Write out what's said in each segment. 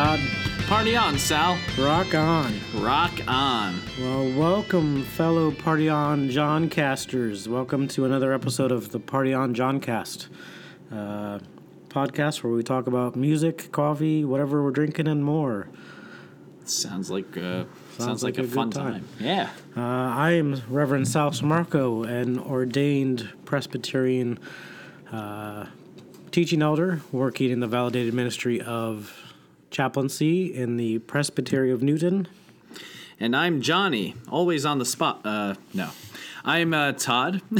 Party on, Todd. Party on, Sal. Rock on. Rock on. Well, welcome, fellow Party on John casters. Welcome to another episode of the Party on John cast uh, podcast where we talk about music, coffee, whatever we're drinking, and more. Sounds like uh, sounds, like like, a a, fun time. time. Yeah. Uh, I am Reverend Sal Samarco, an ordained Presbyterian uh, teaching elder working in the validated ministry of chaplaincy in the Presbytery of Newton. And I'm Johnny, always on the spot. Uh, no, I'm uh, Todd.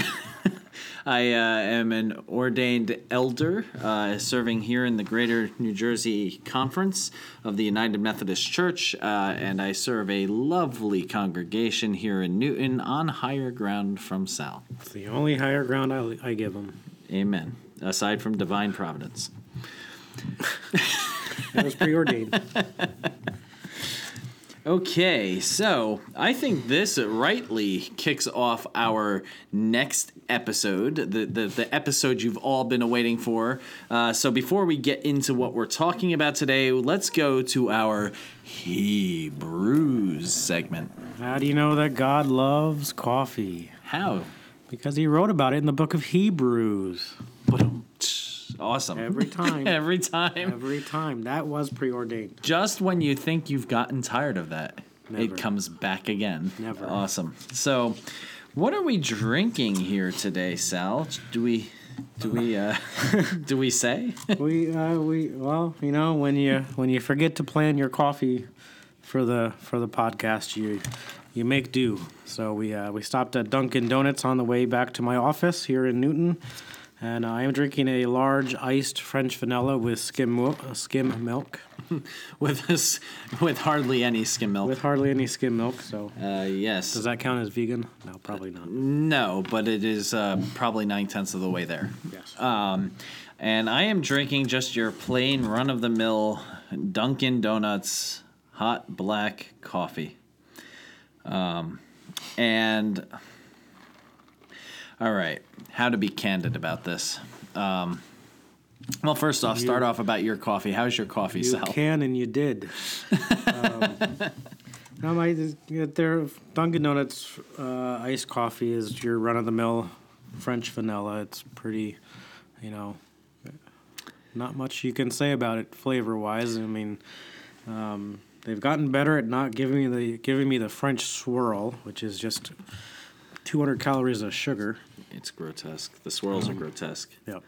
I uh, am an ordained elder uh, serving here in the Greater New Jersey Conference of the United Methodist Church, uh, and I serve a lovely congregation here in Newton on higher ground from Sal. It's the only higher ground I, I give them. Amen. Aside from divine providence. That was preordained. Okay, so I think this rightly kicks off our next episode, the, the, the episode you've all been awaiting for. Uh, so before we get into what we're talking about today, let's go to our Hebrews segment. How do you know that God loves coffee? How? Because he wrote about it in the book of Hebrews. Awesome. Every time. Every time. Every time. That was preordained. Just when you think you've gotten tired of that, Never. it comes back again. Never. Awesome. So, what are we drinking here today, Sal? Do we do we uh do we say? we uh, we well, you know, when you when you forget to plan your coffee for the for the podcast, you you make do. So we uh, we stopped at Dunkin' Donuts on the way back to my office here in Newton, and I am drinking a large iced French vanilla with skim milk, uh, skim milk with this with hardly any skim milk. with hardly any skim milk. So uh yes. does that count as vegan? No, probably not. no, but it is uh, probably nine tenths of the way there. Yes. Um, and I am drinking just your plain run of the mill Dunkin' Donuts hot black coffee. Um, and all right, how to be candid about this. Um, well, first off, start You- off about your coffee. How's your coffee, You Sal? can and you did. um, no, my their Dunkin' Donuts uh, iced coffee is your run of the mill French vanilla. It's pretty, you know, not much you can say about it flavor wise. I mean, um, they've gotten better at not giving me the giving me the French swirl, which is just 200 calories of sugar. It's grotesque. The swirls are grotesque. Yep.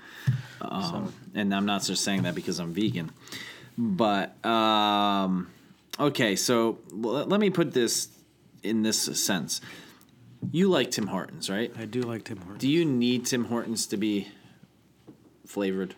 Um, and I'm not just saying that because I'm vegan. But um, okay, so l- let me put this in this sense. You like Tim Hortons, right? I do like Tim Hortons. Do you need Tim Hortons to be flavored,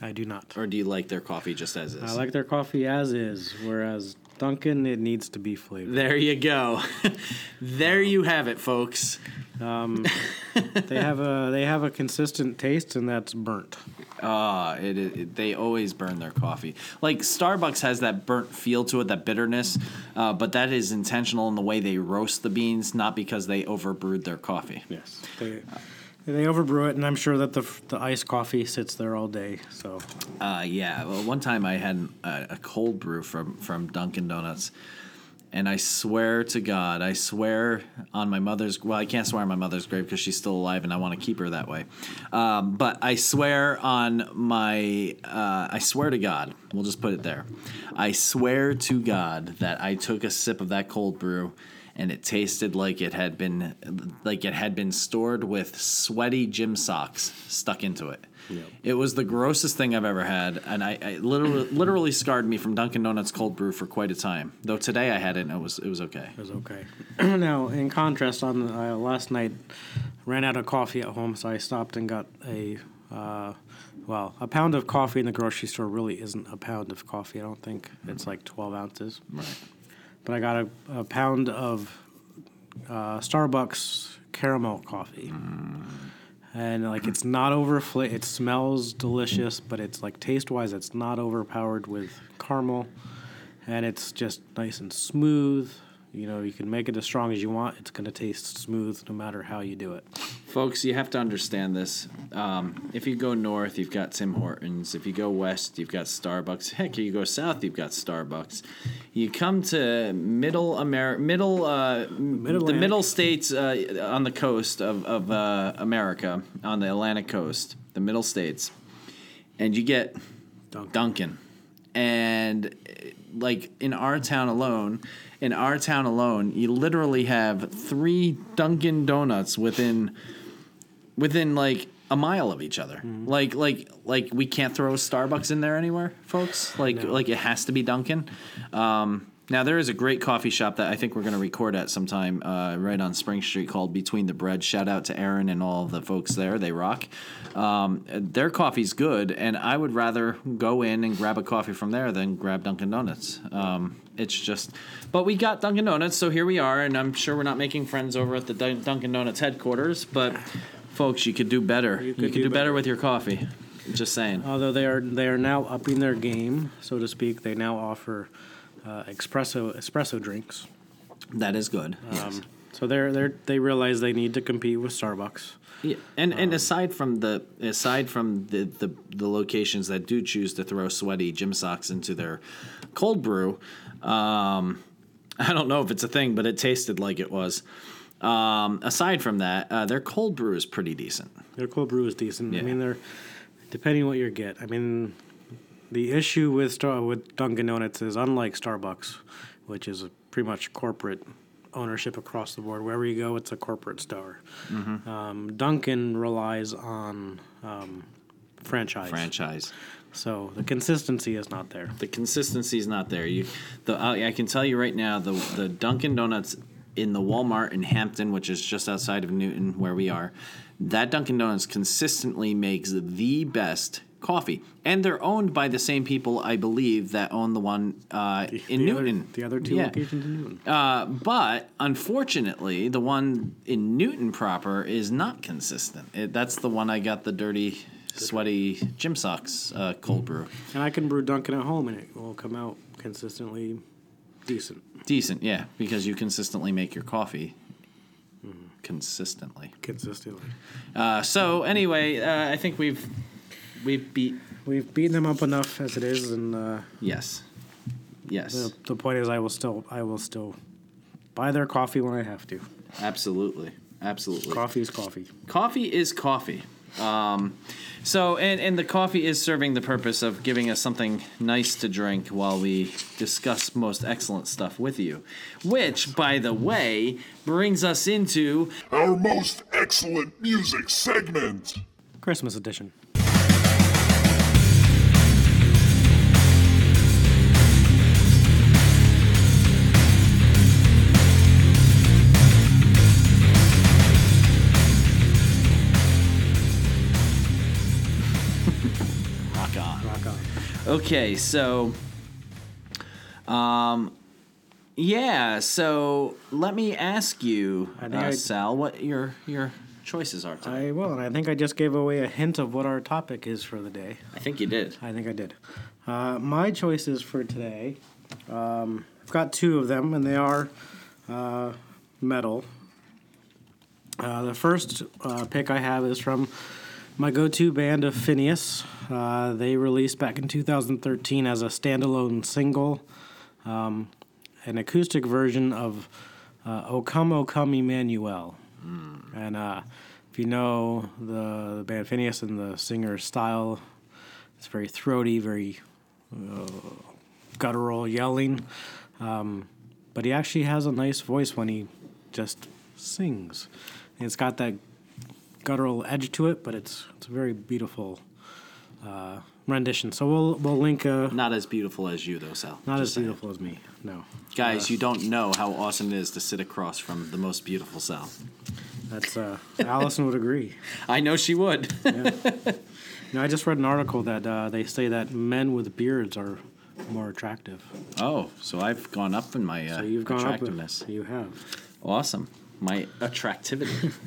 I do not. or do you like their coffee just as is? I like their coffee as is, whereas Dunkin' it needs to be flavored. there you go. there you have it, folks. Um, they have a they have a consistent taste, and that's burnt. Ah, it, it, it- they always burn their coffee. Like Starbucks has that burnt feel to it, that bitterness, uh, but that is intentional in the way they roast the beans, not because they overbrewed their coffee. Yes, they they overbrew it, and I'm sure that the the iced coffee sits there all day. So Uh, yeah, well, one time I had a, a cold brew from from Dunkin' Donuts, and I swear to God, I swear on my mother's. Well, I can't swear on my mother's grave because she's still alive, and I want to keep her that way. Um, but I swear on my. Uh, I swear to God, we'll just put it there. I swear to God that I took a sip of that cold brew. And it tasted like it had been, like it had been stored with sweaty gym socks stuck into it. Yep. It was the grossest thing I've ever had, and I, I literally literally scarred me from Dunkin' Donuts cold brew for quite a time. Though today I had it, and it was it was okay. it was okay. now, in contrast, on the, uh, last night, ran out of coffee at home, so I stopped and got a. Uh, well, a pound of coffee in the grocery store really isn't a pound of coffee. I don't think it's like 12 ounces. Right. But I got a, a pound of uh, Starbucks caramel coffee. And like it's not overfla It smells delicious, but it's like taste wise, it's not overpowered with caramel, and it's just nice and smooth. You know, you can make it as strong as you want. It's going to taste smooth no matter how you do it. Folks, you have to understand this. Um, if you go north, you've got Tim Hortons. If you go west, you've got Starbucks. Heck, you go south, you've got Starbucks. You come to middle Amer- middle, uh, the middle states uh, on the coast of, of uh, America, on the Atlantic coast, the middle states, and you get Dunkin'. Dunkin'. And like in our town alone, in our town alone, you literally have three Dunkin' Donuts within within like a mile of each other. Like like like we can't throw a Starbucks in there anywhere, folks. Like like it has to be Dunkin'. Um, now there is a great coffee shop that I think we're going to record at sometime uh, right on Spring Street called Between the Bread. Shout out to Aaron and all the folks there; they rock. Um, their coffee's good, and I would rather go in and grab a coffee from there than grab Dunkin' Donuts. Um, it's just, but we got Dunkin' Donuts, so here we are, and I'm sure we're not making friends over at the Dun- Dunkin' Donuts headquarters, but folks, you could do better. You could, do, better with your coffee. Just saying. Although they are they are now upping their game, so to speak. They now offer uh, espresso espresso drinks. That is good. yes. Um, so they're they they realize they need to compete with Starbucks. Yeah, and and aside from the aside from the, the the locations that do choose to throw sweaty gym socks into their cold brew, um, I don't know if it's a thing, but it tasted like it was. Um, aside from that, uh, their cold brew is pretty decent. Their cold brew is decent. I mean, they're depending what you get. I mean, the issue with Star with Dunkin' Donuts is unlike Starbucks, which is a pretty much corporate ownership across the board. Wherever you go, it's a corporate store. Mm-hmm. Um, Dunkin' relies on um, franchise, Franchise. So the consistency is not there. The consistency is not there. You, the I, I can tell you right now, the the Dunkin' Donuts in the Walmart in Hampton, which is just outside of Newton, where we are, that Dunkin' Donuts consistently makes the best coffee, and they're owned by the same people, I believe, that own the one uh, in the other- Newton. the other two Yeah. locations in Newton. Uh, but unfortunately, the one in Newton proper is not consistent. It, that's the one I got the dirty, sweaty gym socks uh, cold brew. And I can brew Dunkin' at home, and it will come out consistently decent. Decent, yeah, because you consistently make your coffee consistently. Consistently. Uh, so anyway, uh, I think we've we've beat We've beaten them up enough as it is, and uh, yes, yes, the, the point is, I will still, I will still buy their coffee when I have to. absolutely, absolutely. Coffee is coffee. coffee is coffee. Um, so, and, and the coffee is serving the purpose of giving us something nice to drink while we discuss most excellent stuff with you. Which, by the way, brings us into Our most excellent music segment. Christmas edition. Okay, so, um, yeah. So let me ask you, I think uh, I- Sal, what your your choices are today. I will, and I think I just gave away a hint of what our topic is for the day. I think you did. I think I did. Uh, my choices for today, um, I've got two of them, and they are uh, metal. Uh, the first uh, pick I have is from my go-to band of Phinehas. Uh, they released back in 2013 as a standalone single, um, an acoustic version of uh, "O Come, O Come, Emmanuel." And uh, if you know the, the band Phinehas and the singer's style, it's very throaty, very uh, guttural yelling. Um, but he actually has a nice voice when he just sings. And it's got that guttural edge to it, but it's it's a very beautiful uh, rendition. So we'll we'll link a Not as beautiful as you, though, Sal. not as saying. beautiful as me. No, Guys, you don't know how awesome it is to sit across from the most beautiful Sal. that's uh, Allison would agree. I know she would. You know, I just read an article that uh, they say that men with beards are more attractive. oh, so I've gone up in my uh, So you've gone up. attractiveness. You have. Awesome. My attractivity.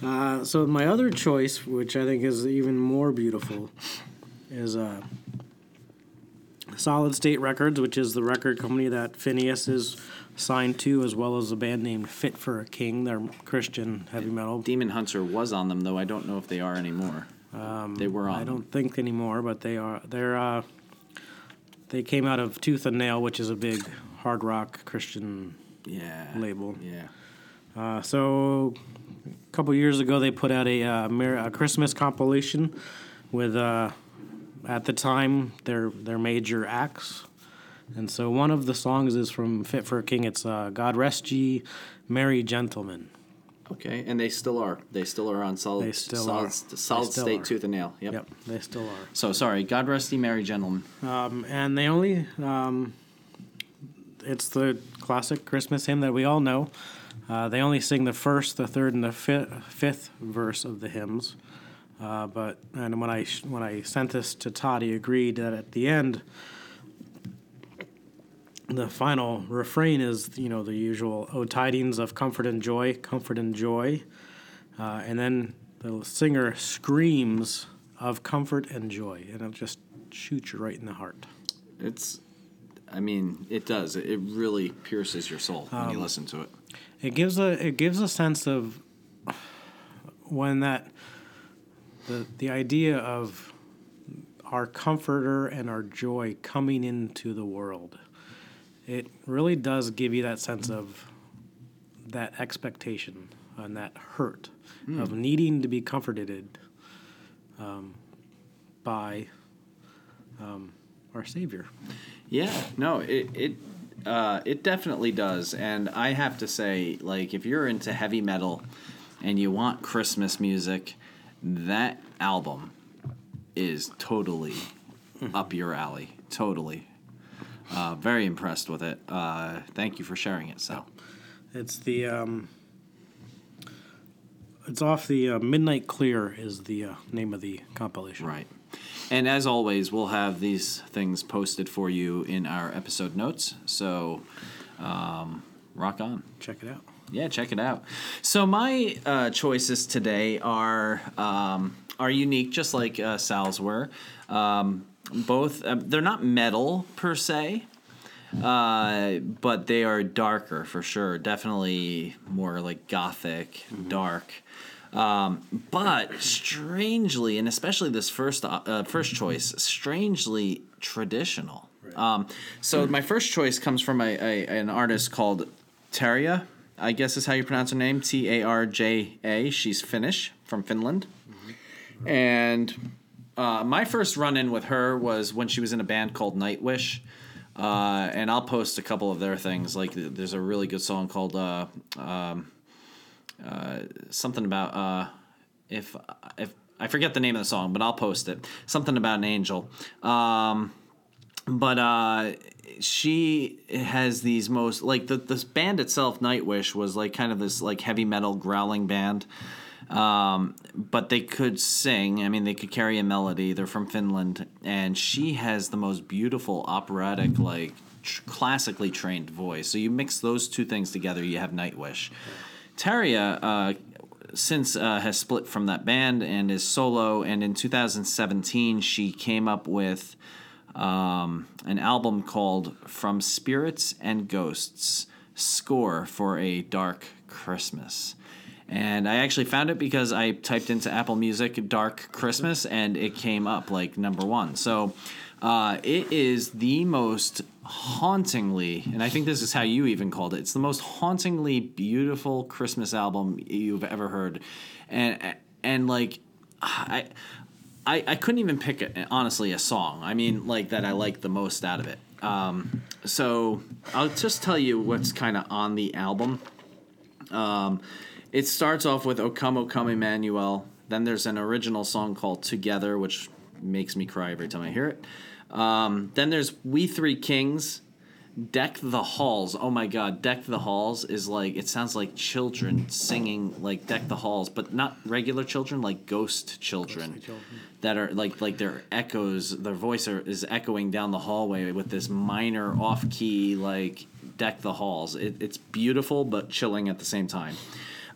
Uh, so my other choice, which I think is even more beautiful, is uh, Solid State Records, which is the record company that Phinehas is signed to, as well as a band named Fit for a King. They're Christian heavy metal. Demon Hunter was on them, though I don't know if they are anymore. they were on. Um, I don't think anymore, but they are. They're. Uh, they came out of Tooth and Nail, which is a big hard rock Christian Yeah. label. Yeah. Uh, so a couple years ago, they put out a, uh, Mer- a Christmas compilation with, uh, at the time, their their major acts. And so one of the songs is from Fit for a King. It's uh, "God Rest Ye, Merry Gentlemen." Okay, and they still are. They still are on solid. They still solid, are. Solid They still state are. tooth and nail. Yep. Yep, they still are. So sorry. God rest ye merry gentlemen. Um, and they only um, it's the classic Christmas hymn that we all know. Uh, they only sing the first, the third, and the fifth, fifth verse of the hymns. Uh, but and when I sh- when I sent this to Todd, he agreed that at the end, the final refrain is you know the usual "O tidings of comfort and joy, comfort and joy," uh, and then the singer screams of comfort and joy, and it just shoots you right in the heart. It's. I mean, it does. It, it really pierces your soul when Um, you listen to it. It gives a it gives a sense of when that the the idea of our comforter and our joy coming into the world. It really does give you that sense of that expectation and that hurt of needing to be comforted um, by um, our Savior. Yeah, no, it it uh, it definitely does, and I have to say, like, if you're into heavy metal and you want Christmas music, that album is totally up your alley. Totally, uh, very impressed with it. Uh, thank you for sharing it, Sal. It's the um, it's off the uh, Midnight Clear is the uh, name of the compilation. Right. And as always, we'll have these things posted for you in our episode notes. So, um, rock on. Check it out. Yeah, check it out. So my uh, choices today are um, are unique, just like uh, Sal's were. Um, both uh, they're not metal per se, uh, but they are darker for sure. Definitely more like gothic, dark. Um, but strangely, and especially this first uh, first choice, strangely traditional. Um, so my first choice comes from a, a an artist called Tarja. I guess is how you pronounce her name. T A R J A. She's Finnish from Finland, and uh, my first run in with her was when she was in a band called Nightwish. Uh, and I'll post a couple of their things. Like there's a really good song called uh, um, uh, something about uh, if if I forget the name of the song, but I'll post it. Something about an angel. Um, but uh, she has these most like the this band itself, Nightwish, was like kind of this like heavy metal growling band. Um, but they could sing. I mean, they could carry a melody. They're from Finland, and she has the most beautiful operatic, like classically trained voice. So you mix those two things together, you have Nightwish. Tarja, uh, since uh, has split from that band and is solo, and in 2017 she came up with um, an album called From Spirits and Ghosts Score for a Dark Christmas. And I actually found it because I typed into Apple Music Dark Christmas and it came up like number one. So uh, it is the most hauntingly, and I think this is how you even called it, it's the most hauntingly beautiful Christmas album you've ever heard. And, and like, I. I, I couldn't even pick a, honestly a song. I mean, like that I like the most out of it. Um, so I'll just tell you what's kind of on the album. Um, it starts off with "O Come, O Come, Emmanuel." Then there's an original song called "Together," which makes me cry every time I hear it. Um, then there's "We Three Kings." Deck the Halls. Oh my God, Deck the Halls is like it sounds like children singing like Deck the Halls, but not regular children, like ghost children that are like like their echoes. Their voice are, is echoing down the hallway with this minor off key like Deck the Halls. It, it's beautiful but chilling at the same time.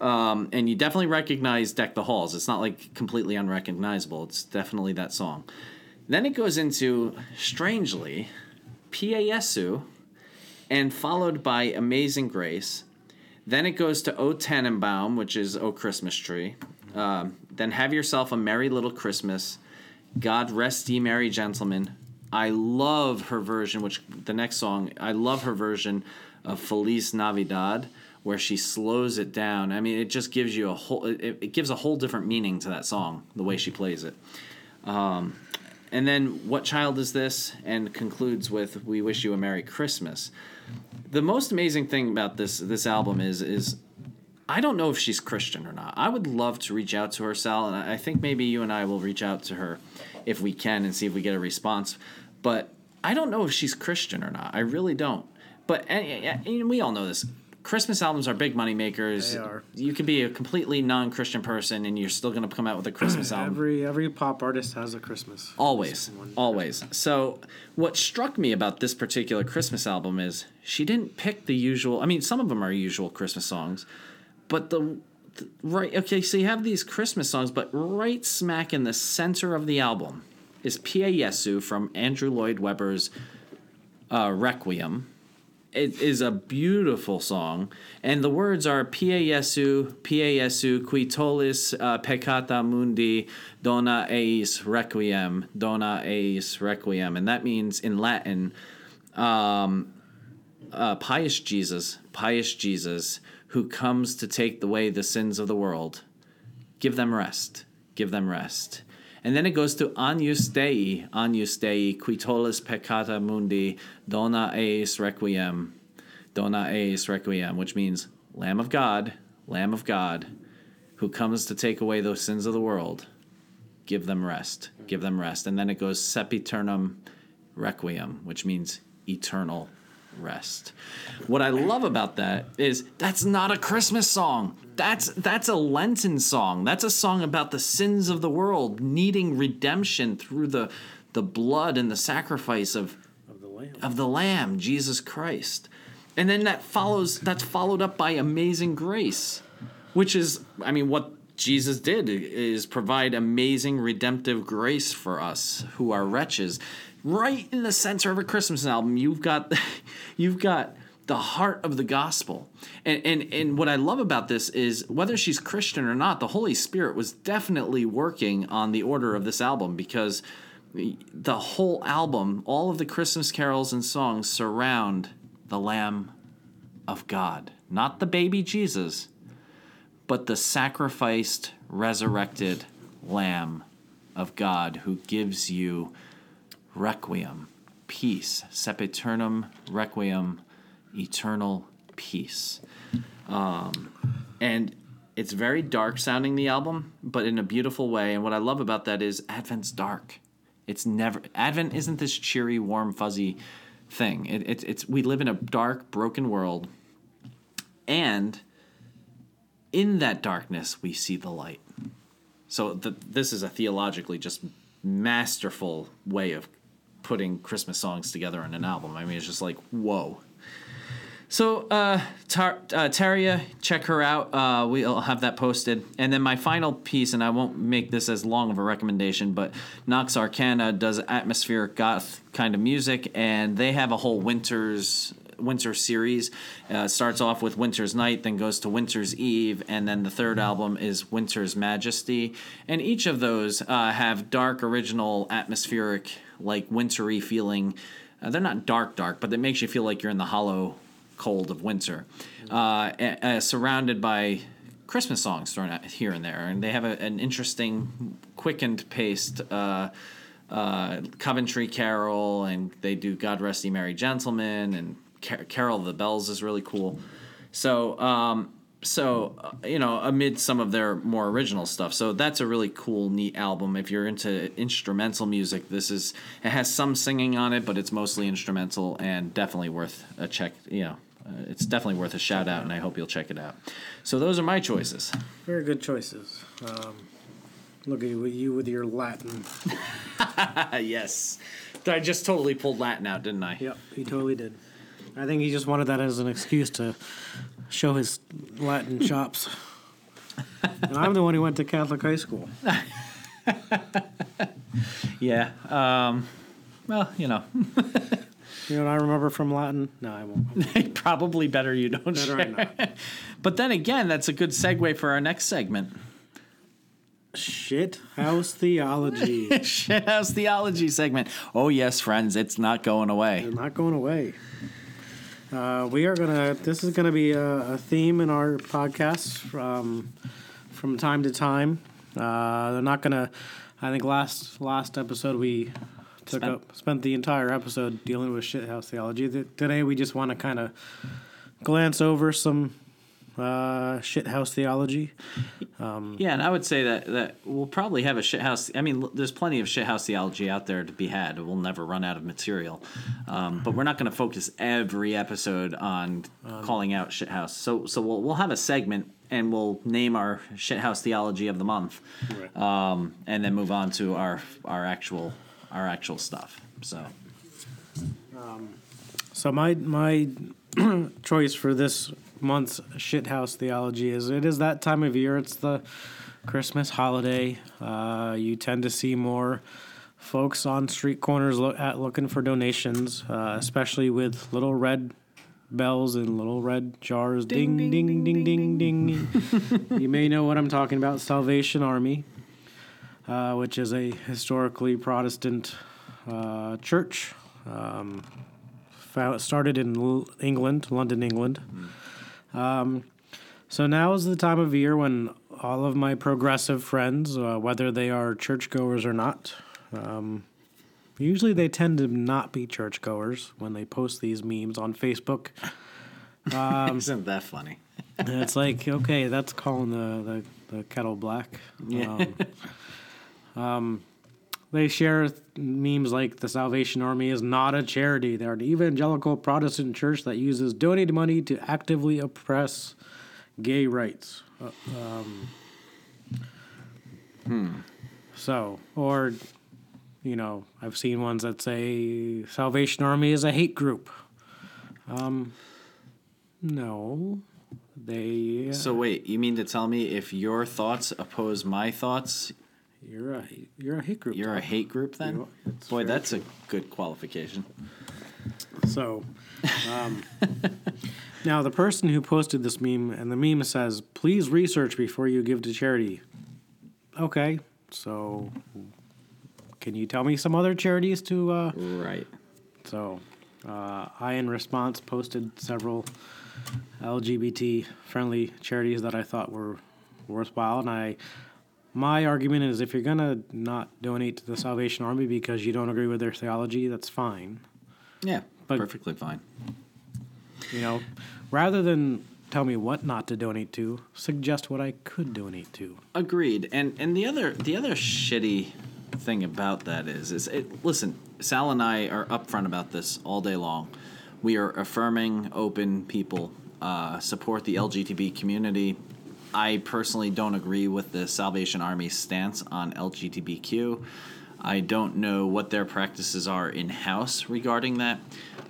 Um, and you definitely recognize Deck the Halls. It's not like completely unrecognizable. It's definitely that song. Then it goes into strangely Jesu, and followed by Amazing Grace. Then it goes to O Tannenbaum, which is O Christmas Tree. Um, then Have Yourself a Merry Little Christmas. God Rest Ye Merry Gentlemen. I love her version, which the next song, I love her version of Feliz Navidad, where she slows it down. I mean, it just gives you a whole, it, it gives a whole different meaning to that song, the way she plays it. Um, and then, What Child Is This? And concludes with We Wish You a Merry Christmas. The most amazing thing about this this album is is I don't know if she's Christian or not. I would love to reach out to her, Sal, and I think maybe you and I will reach out to her if we can and see if we get a response. But I don't know if she's Christian or not. I really don't. But and, and we all know this. Christmas albums are big money makers. They are. You can be a completely non-Christian person and you're still going to come out with a Christmas album. Every every pop artist has a Christmas. Always, always. So, what struck me about this particular Christmas album is she didn't pick the usual. I mean, some of them are usual Christmas songs, but the, the right. Okay, so you have these Christmas songs, but right smack in the center of the album is Pie Jesu from Andrew Lloyd Webber's uh, Requiem. It is a beautiful song, and the words are Pie Jesu, Pie Jesu, qui tollis uh, peccata mundi, dona eis requiem, dona eis requiem, and that means in Latin, um, uh, pious Jesus, pious Jesus, who comes to take away the sins of the world, give them rest, give them rest. And then it goes to Agnus Dei, Agnus Dei, qui tollis peccata mundi, dona eis requiem, dona eis requiem, which means Lamb of God, Lamb of God, who comes to take away those sins of the world, give them rest, give them rest. And then it goes sempiternam requiem, which means eternal rest. What I love about that is that's not a Christmas song. That's that's a Lenten song. That's a song about the sins of the world needing redemption through the the blood and the sacrifice of Of the lamb. of the lamb, Jesus Christ. And then that follows that's followed up by amazing grace, which is I mean what Jesus did is provide amazing redemptive grace for us who are wretches. Right in the center of a Christmas album, you've got you've got the heart of the gospel. And, and and what I love about this is whether she's Christian or not, the Holy Spirit was definitely working on the order of this album because the whole album, all of the Christmas carols and songs surround the Lamb of God, not the baby Jesus, but the sacrificed, resurrected Lamb of God who gives you requiem, peace, sempiternam requiem, eternal peace. Um, and it's very dark sounding, the album, but in a beautiful way. And what I love about that is Advent's dark. It's never, Advent isn't this cheery, warm, fuzzy thing. It, it, it's, we live in a dark, broken world. And in that darkness, we see the light. So the, this is a theologically just masterful way of putting Christmas songs together in an album. I mean, it's just like whoa. So uh, Tar- uh, Tarja, check her out. Uh, we'll have that posted. And then my final piece, and I won't make this as long of a recommendation, but Nox Arcana does atmospheric goth kind of music, and they have a whole winter's winter series. Uh, starts off with Winter's Knight, then goes to Winter's Eve, and then the third album is Winter's Majesty. And each of those uh, have dark, original, atmospheric, like wintry feeling. Uh, they're not dark, dark, but it makes you feel like you're in the hollow cold of winter, uh, uh, surrounded by Christmas songs thrown out here and there, and they have a, an interesting, quickened paced uh, uh, Coventry Carol, and they do "God Rest Ye Merry Gentlemen" and Car- "Carol of the Bells" is really cool. So, um, so uh, you know, amid some of their more original stuff, so that's a really cool, neat album. If you're into instrumental music, this is it has some singing on it, but it's mostly instrumental and definitely worth a check. You know, uh, it's definitely worth a shout out, and I hope you'll check it out. So those are my choices. Very good choices. Um, look at you, you with your Latin. yes, I just totally pulled Latin out, didn't I? Yep, he totally did. I think he just wanted that as an excuse to show his Latin chops. and I'm the one who went to Catholic high school. Yeah. Um, well, you know. You know what I remember from Latin? No, I won't. Probably better you don't Better share. not. But then again, that's a good segue for our next segment. Shit house theology. Shithouse theology segment. Oh yes, friends, it's not going away. They're not going away. Uh, we are gonna. This is gonna be a, a theme in our podcast um, from time to time. Uh, they're not gonna. I think last last episode we took Spent- up spent the entire episode dealing with shithouse theology. Th- Today we just want to kind of glance over some uh, shithouse theology. Um, Yeah, and I would say that that we'll probably have a shithouse. I mean, there's plenty of shithouse theology out there to be had. We'll never run out of material, um, but we're not going to focus every episode on calling out shithouse. So, so we'll we'll have a segment and we'll name our shithouse theology of the month, Right. um, and then move on to our our actual our actual stuff. So, So my my choice for this month's shithouse theology is it is that time of year. It's the Christmas holiday. Uh, you tend to see more folks on street corners lo- at looking for donations, uh, especially with little red bells and little red jars. Ding ding ding ding ding ding. you may know what I'm talking about. Salvation Army, uh, which is a historically Protestant uh, church. Um, started in England, London, England. Um, so now is the time of year when all of my progressive friends, uh, whether they are churchgoers or not, um, usually they tend to not be churchgoers when they post these memes on Facebook. isn't that funny? It's like, okay, that's calling the, the, the kettle black. Yeah. Um, um, they share memes like the Salvation Army is not a charity. They're an evangelical Protestant church that uses donated money to actively oppress gay rights. Uh, um, So, or, you know, I've seen ones that say Salvation Army is a hate group. Um, no, they. So wait, you mean to tell me if your thoughts oppose my thoughts, You're a you're a hate group. you're a hate group then? You- it's Boy, that's a good qualification. So, um, now the person who posted this meme and the meme says, "Please research before you give to charity." Okay, so can you tell me some other charities to? Uh, Right. so, uh, I in response posted several LGBT friendly charities that I thought were worthwhile, and I. My argument is if you're gonna not donate to the Salvation Army because you don't agree with their theology, that's fine. Yeah, But- perfectly fine. You know, rather than tell me what not to donate to, suggest what I could donate to. Agreed. And and the other the other shitty thing about that is is it listen, Sal and I are upfront about this all day long. We are affirming open people, uh, support the LGBT community. I personally don't agree with the Salvation Army stance on LGBTQ. I don't know what their practices are in house regarding that.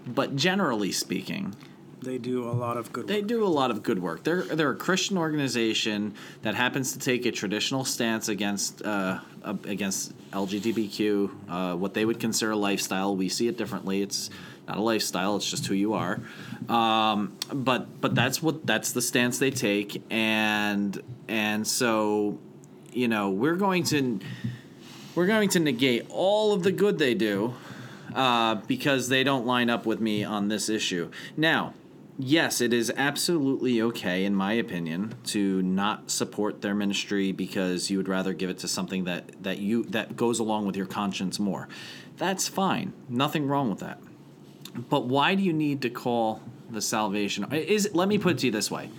But generally speaking, They do a lot of good Work. they do a lot of good work. They're they're a Christian organization that happens to take a traditional stance against uh, uh, against LGBTQ, uh, what they would consider a lifestyle. We see it differently. It's not a lifestyle. It's just who you are. Um, but but that's what that's the stance they take, and and so you know we're going to we're going to negate all of the good they do uh, because they don't line up with me on this issue. Now, yes, it is absolutely okay, in my opinion, to not support their ministry because you would rather give it to something that that you that goes along with your conscience more. That's fine. Nothing wrong with that. But why do you need to call the salvation? Is let me put it to you this way,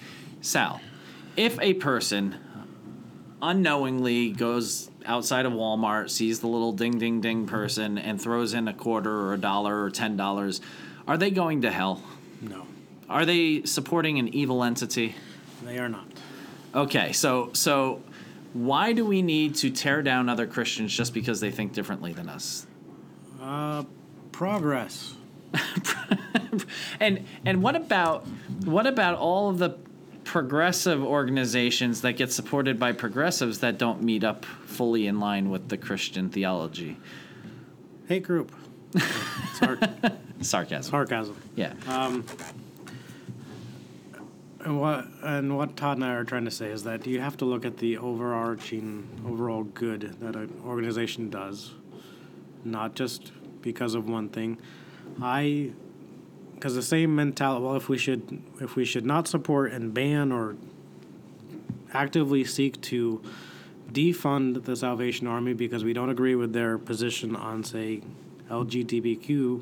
Sal. If a person unknowingly goes outside of Walmart, sees the little ding ding ding person, and throws in a quarter or a dollar or ten dollars, are they going to hell? No, Are they supporting an evil entity? they are not. Okay, so so why do we need to tear down other Christians just because they think differently than us? Uh, progress. And and what about what about all of the progressive organizations that get supported by progressives that don't meet up fully in line with the Christian theology? Hate group. It's. Sarcasm. Sarcasm. yeah. Um, and what and what Todd and I are trying to say is that you have to look at the overarching overall good that an organization does, not just because of one thing. I because the same mentality. Well, if we should if we should not support and ban or actively seek to defund the Salvation Army because we don't agree with their position on say LGBTQ.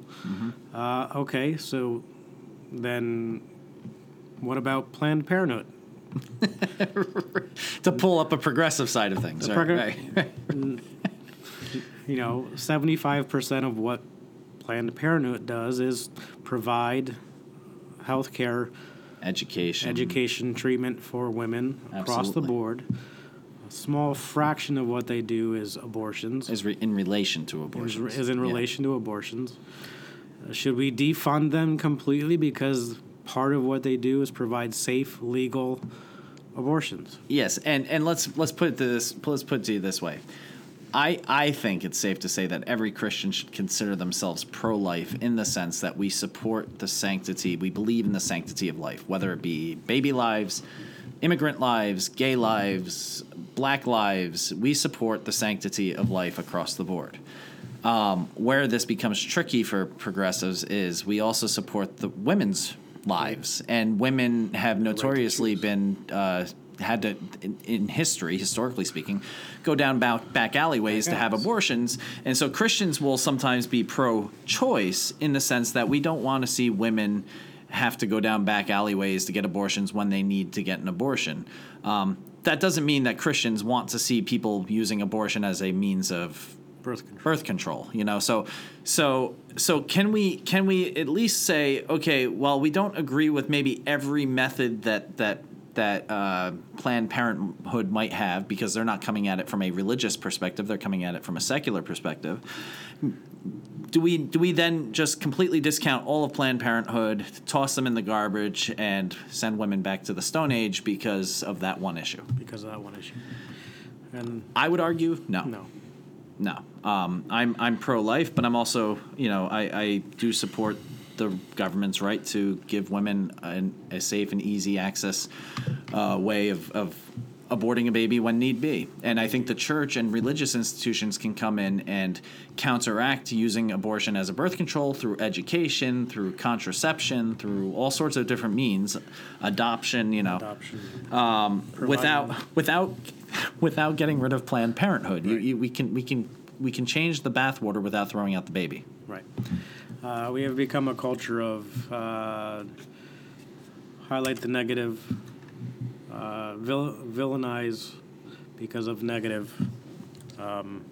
Uh, okay, so then what about Planned Parenthood? to pull up a progressive side of things. Right. You know, 75% of what Planned Parenthood does is provide health care, Education. education, treatment for women across the board. A small fraction of what they do is abortions, is re- in relation to is, is in relation to abortions. Uh, should we defund them completely because part of what they do is provide safe, legal abortions? Yes, and and let's let's put this let's put it to you this way. I, I think it's safe to say that every Christian should consider themselves pro life in the sense that we support the sanctity, we believe in the sanctity of life, whether it be baby lives, immigrant lives, gay lives, black lives. We support the sanctity of life across the board. Um, where this becomes tricky for progressives is we also support the women's lives, and women have notoriously been uh, had to in, in history, historically speaking, go down back, back alleyways to have abortions, and so Christians will sometimes be pro-choice in the sense that we don't want to see women have to go down back alleyways to get abortions when they need to get an abortion. Um, that doesn't mean that Christians want to see people using abortion as a means of Birth control. birth control you know so so so can we can we at least say okay well we don't agree with maybe every method that that that uh, Planned Parenthood might have because they're not coming at it from a religious perspective; they're coming at it from a secular perspective. Do we do we then just completely discount all of Planned Parenthood, toss them in the garbage, and send women back to the Stone Age because of that one issue? because of that one issue. And I would argue no. no, No, um, I'm I'm pro life, but I'm also you know I, I do support the government's right to give women an, a safe and easy access uh, way of, of aborting a baby when need be. And I think the church and religious institutions can come in and counteract using abortion as a birth control through education, through contraception, through all sorts of different means, adoption. You know, adoption. without without without getting rid of Planned Parenthood. You, you, we can we can we can change the bathwater without throwing out the baby. Right. Uh, we have become a culture of uh, highlight the negative, uh, vil- villainize because of negative. Um,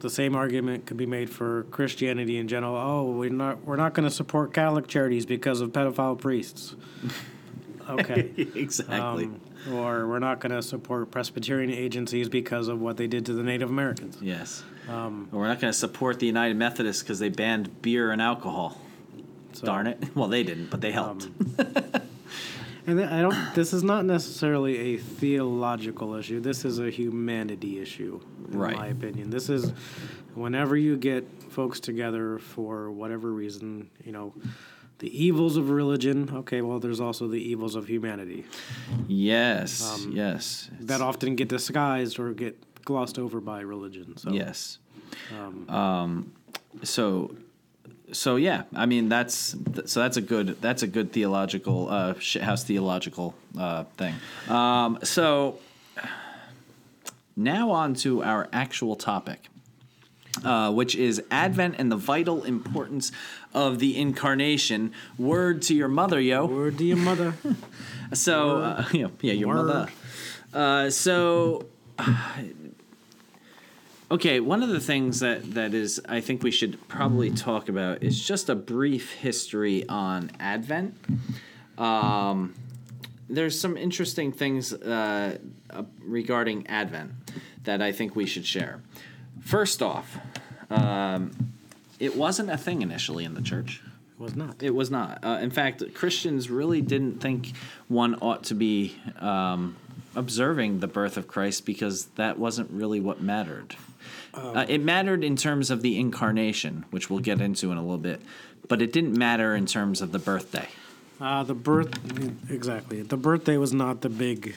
the same argument could be made for Christianity in general. Oh, we're not we're not going to support Catholic charities because of pedophile priests. Okay. exactly. Um, or we're not going to support Presbyterian agencies because of what they did to the Native Americans. yes. Um, We're not going to support the United Methodists because they banned beer and alcohol. so- Darn it. Well, they didn't, but they helped. And I don't. This is not necessarily a theological issue. This is a humanity issue, in Right. my opinion. This is whenever you get folks together for whatever reason, you know, the evils of religion. Okay, well, there's also the evils of humanity yes. yes. that often get disguised or get glossed over by religion. So Yes. Um, so, so yeah, I mean that's so that's a good that's a good theological uh, shithouse theological uh, thing. Um, so now on to our actual topic. Uh, which is Advent and the vital importance of the incarnation. Word to your mother, yo. Word to your mother. So, uh, yeah, yeah, your Word. mother. Uh, so, okay, one of the things that that is I think we should probably talk about is just a brief history on Advent. Um, there's some interesting things uh, uh, regarding Advent that I think we should share. First off, um, it wasn't a thing initially in the church. It was not. It was not. Uh, in fact, Christians really didn't think one ought to be um, observing the birth of Christ because that wasn't really what mattered. Uh, it mattered in terms of the incarnation, which we'll get into in a little bit, but it didn't matter in terms of the birthday. Uh, the birth, exactly. The birthday was not the big,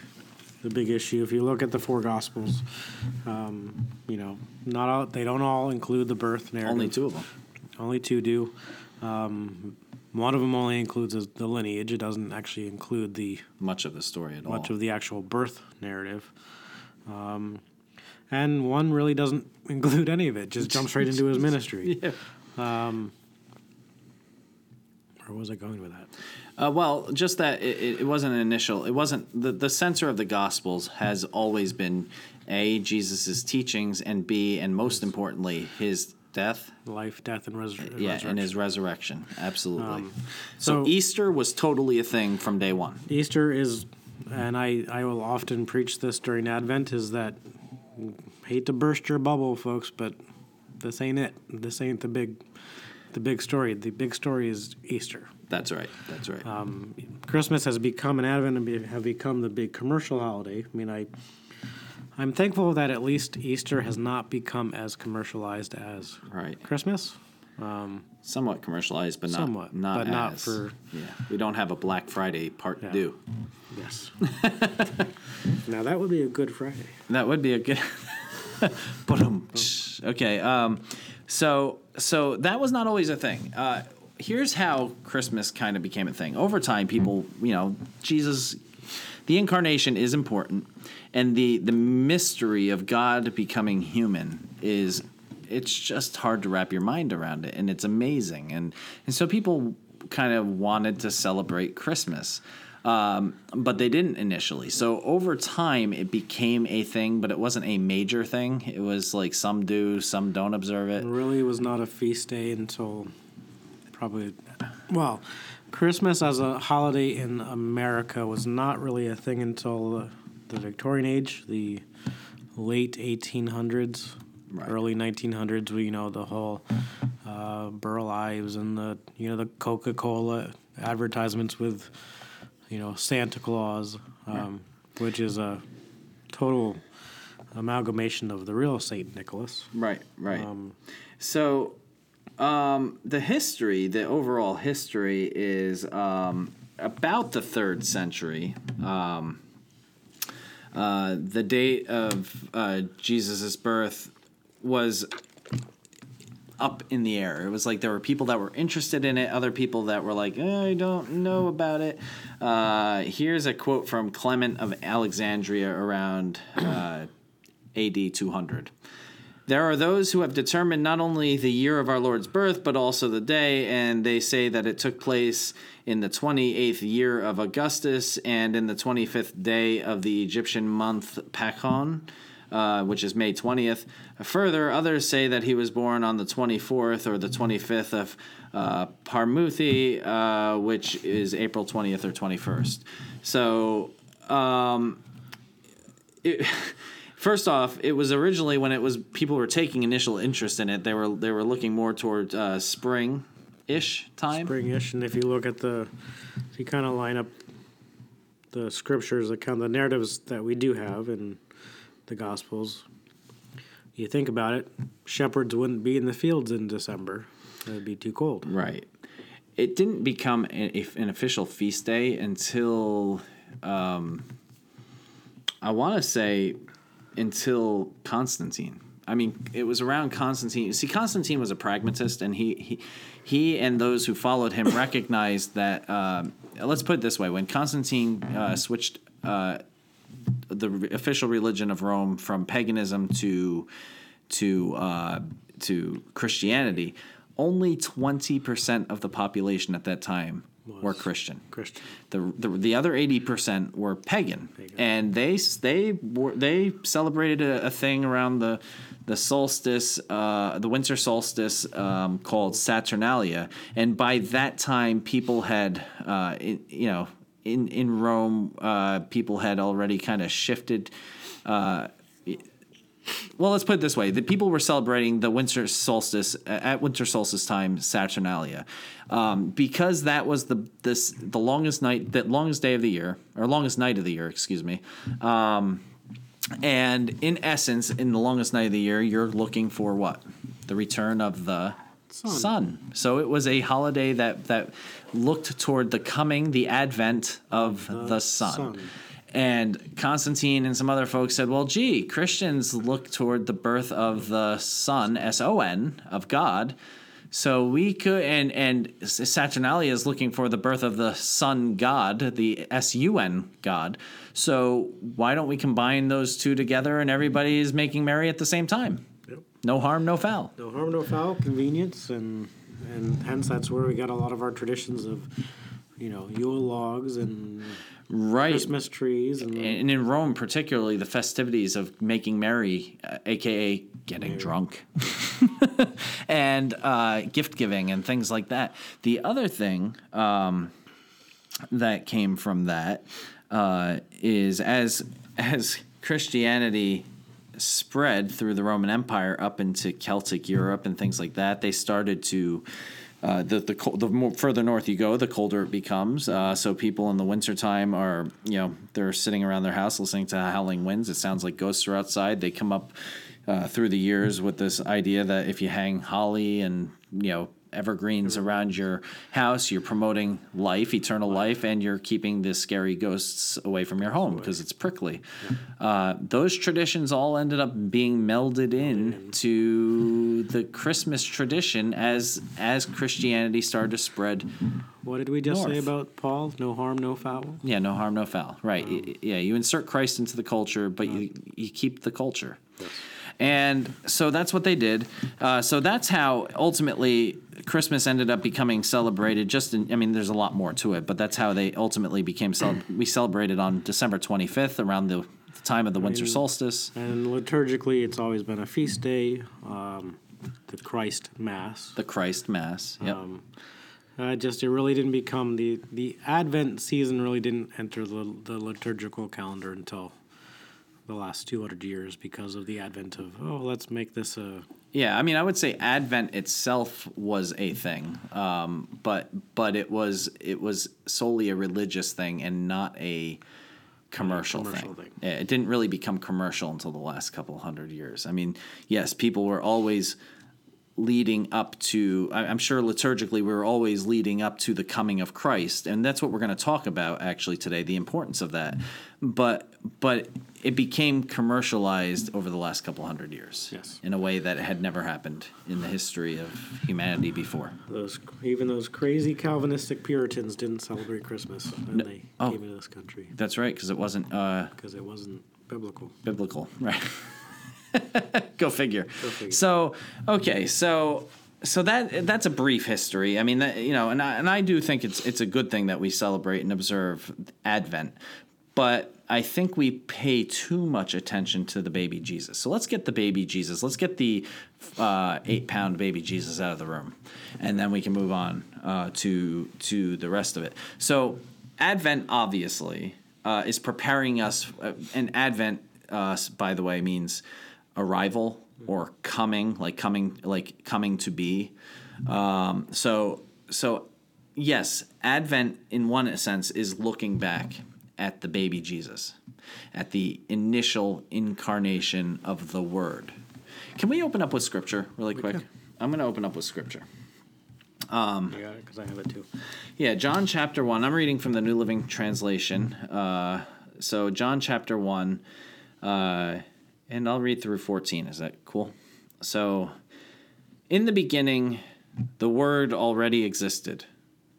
the big issue. If you look at the four gospels, um, you know, not all they don't all include the birth narrative. Only two of them. Only two do. Um, one of them only includes the lineage. It doesn't actually include the Much of the story at all. much of the actual birth narrative. Um, and one really doesn't include any of it. Just jumps right into his ministry. yeah. Where was I going with that? Uh, well, just that it, it- wasn't an initial. It wasn't the the center of the Gospels has always been a Jesus' teachings and b and most importantly his death. Life, death, and resur- uh, Yeah, resurrection. and his resurrection. Absolutely. Um, so- so Easter was totally a thing from day one. Easter is, and I, I will often preach this during Advent, is that hate to burst your bubble, folks, but this ain't it. This ain't the big, the big story. The big story is Easter. That's right. That's right. Um, Christmas has become an Advent and be, have become the big commercial holiday. I mean, I, I'm thankful that at least Easter has not become as commercialized as right. Christmas. Somewhat commercialized, but not Somewhat, not but not for- Yeah, we don't have a Black Friday part Yeah. due. Yes. now that would be a Good Friday. That would be a good. Ba-dum. okay, um, so so that was not always a thing. Uh, here's how Christmas kind of became a thing. Over time, people, you know, Jesus, the incarnation is important, and the the mystery of God becoming human is it's just hard to wrap your mind around it, and it's amazing, and and so people kind of wanted to celebrate Christmas. Um, but they didn't initially. So over time, it became a thing, but it wasn't a major thing. It was like some do, some don't observe it. It really was not a feast day until probably, well, Christmas as a holiday in America was not really a thing until the Victorian age, the late 1800s, Right. early 1900s. We, you know, the whole uh, Burl Ives and the, you know, the Coca Cola advertisements with, you know, Santa Claus, um, which is a total amalgamation of the real Saint Nicholas. Right, right. so, um, the history, the overall history, is um, about the third century. Um, uh, the date of uh, Jesus' birth was up in the air. It was like there were people that were interested in it, other people that were like, eh, I don't know about it. Uh, here's a quote from Clement of Alexandria around uh, AD 200. There are those who have determined not only the year of our Lord's birth, but also the day, and they say that it took place in the 28th year of Augustus and in the 25th day of the Egyptian month Pachon, uh, which is May 20th. Further, others say that he was born on the 24th or the 25th of uh, Parmuthi, uh, which is April 20th or 21st. So, um, it, first off, it was originally when it was people were taking initial interest in it. They were they were looking more toward uh, spring ish time. Spring ish, and if you look at the if you kind of line up the scriptures the kind of the narratives that we do have in the gospels you think about it shepherds wouldn't be in the fields in december it'd be too cold Right. It didn't become an, an official feast day until um, I want to say until Constantine. I mean, it was around Constantine. See, Constantine was a pragmatist, and he he, he and those who followed him recognized that. Um, let's put it this way: when Constantine uh, switched uh, the official religion of Rome from paganism to to uh, to Christianity, only twenty percent of the population at that time were Christian. christian. The, the the other eighty percent were pagan, and they they were they celebrated a, a thing around the the solstice, uh, the winter solstice, um, called Saturnalia, and by that time, people had, uh, you know, in in Rome, uh, people had already kind of shifted. Uh, well, let's put it this way: the people were celebrating the winter solstice at winter solstice time, Saturnalia, um, because that was the this the longest night, the longest day of the year, or longest night of the year, excuse me. Um, And in essence, in the longest night of the year, you're looking for what? The return of the Sun. sun. So it was a holiday that that looked toward the coming, the advent of the, sun. sun. And Constantine and some other folks said, well, gee, Christians look toward the birth of the Son, S O N, of God. So we could, and and Saturnalia is looking for the birth of the Sun God, the S U N God. So why don't we combine those two together and everybody is making merry at the same time? No harm, no foul. No harm, no foul, convenience, and and hence that's where we got a lot of our traditions of, you know, Yule logs and Right. Christmas trees and and in Rome, particularly, the festivities of making merry, uh, aka getting drunk, and uh, gift giving and things like that. The other thing um, that came from that uh, is as as Christianity spread through the Roman Empire up into Celtic Europe and things like that, they started to. Uh, the the col- the more further north you go, the colder it becomes. Uh, so people in the wintertime are, you know, they're sitting around their house listening to howling winds. It sounds like ghosts are outside. They come up uh, through the years with this idea that if you hang holly and you know evergreens around your house, you're promoting life, eternal life, and you're keeping the scary ghosts away from your home because it's prickly. Uh, those traditions all ended up being melded in to the Christmas tradition as as Christianity started to spread. what did we just say about Paul? No harm, no foul. Yeah, no harm, no foul. Right. Y- Yeah, you insert Christ into the culture, but you you keep the culture. Yes. And so that's what they did. Uh, so that's how ultimately Christmas ended up becoming celebrated. Just in, I mean, there's a lot more to it, but that's how they ultimately became. Cel- we celebrated on December 25th around the, the time of the winter solstice. And liturgically, it's always been a feast day, um, the Christ Mass. The Christ Mass. Yep. Um, uh, just it really didn't become the the Advent season really didn't enter the the liturgical calendar until the last 200 years because of the advent of oh let's make this a Yeah, I mean, I would say Advent itself was a thing, um, but but it was it was solely a religious thing and not a commercial, commercial thing. thing. Yeah, it didn't really become commercial until the last couple hundred years. I mean, yes, people were always leading up to i'm sure liturgically we were always leading up to the coming of christ and that's what we're going to talk about actually today the importance of that but but it became commercialized over the last couple hundred years Yes. in a way that had never happened in the history of humanity before those even those crazy Calvinistic Puritans didn't celebrate Christmas when they oh. came into this country that's right because it wasn't uh, because it wasn't biblical. biblical, right? Go figure. figure. So, okay, so so that that's a brief history. I mean, that, you know, and I, and I do think it's it's a good thing that we celebrate and observe Advent, but I think we pay too much attention to the baby Jesus. So let's get the baby Jesus. Let's get the uh, eight pound baby Jesus out of the room, and then we can move on uh, to to the rest of it. So Advent, obviously, uh, is preparing us. Uh, and Advent, uh, by the way, means arrival or coming, like coming, like coming to be. Um, so, so yes, Advent, in one sense, is looking back at the baby Jesus, at the initial incarnation of the Word. Can we open up with Scripture really quick? I'm going to open up with Scripture. Um, Yeah, because I have it too. Yeah, John chapter 1. I'm reading from the New Living Translation. Uh, so, John chapter 1, uh, and I'll read through 14. Is that cool? So, in the beginning, the Word already existed.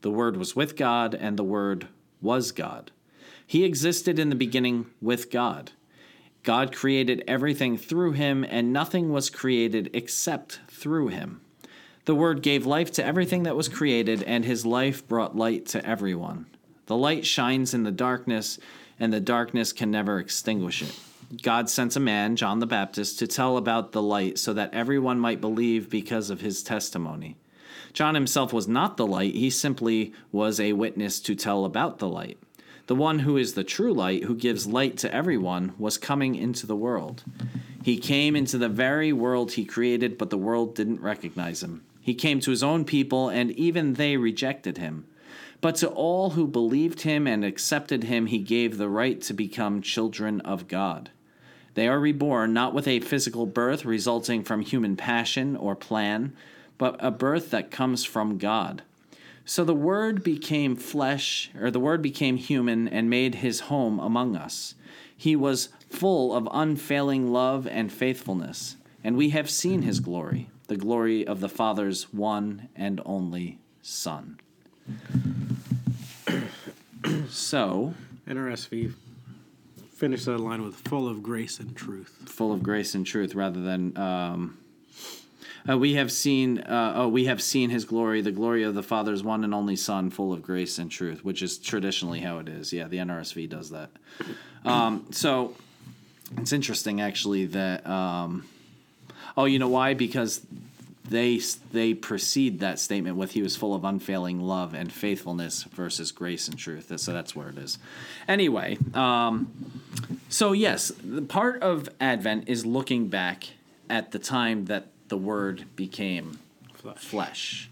The Word was with God, and the Word was God. He existed in the beginning with God. God created everything through him, and nothing was created except through him. The Word gave life to everything that was created, and his life brought light to everyone. The light shines in the darkness, and the darkness can never extinguish it. God sent a man, John the Baptist, to tell about the light so that everyone might believe because of his testimony. John himself was not the light, he simply was a witness to tell about the light. The one who is the true light, who gives light to everyone, was coming into the world. He came into the very world he created, but the world didn't recognize him. He came to his own people, and even they rejected him. But to all who believed him and accepted him, he gave the right to become children of God. They are reborn not with a physical birth resulting from human passion or plan, but a birth that comes from God. So the Word became flesh, or the Word became human and made his home among us. He was full of unfailing love and faithfulness, and we have seen his glory, the glory of the Father's one and only Son. So, NRSV finished that line with full of grace and truth. full of grace and truth rather than um, uh, we have seen uh, oh we have seen his glory. The glory of the father's one and only son full of grace and truth which is traditionally how it is. Yeah the nrsv does that. Um, so it's interesting actually that um, oh you know why? Because they they precede that statement with he was full of unfailing love and faithfulness versus grace and truth. So that's where it is. Anyway um, so yes, the part of Advent is looking back at the time that the Word became Flesh. flesh.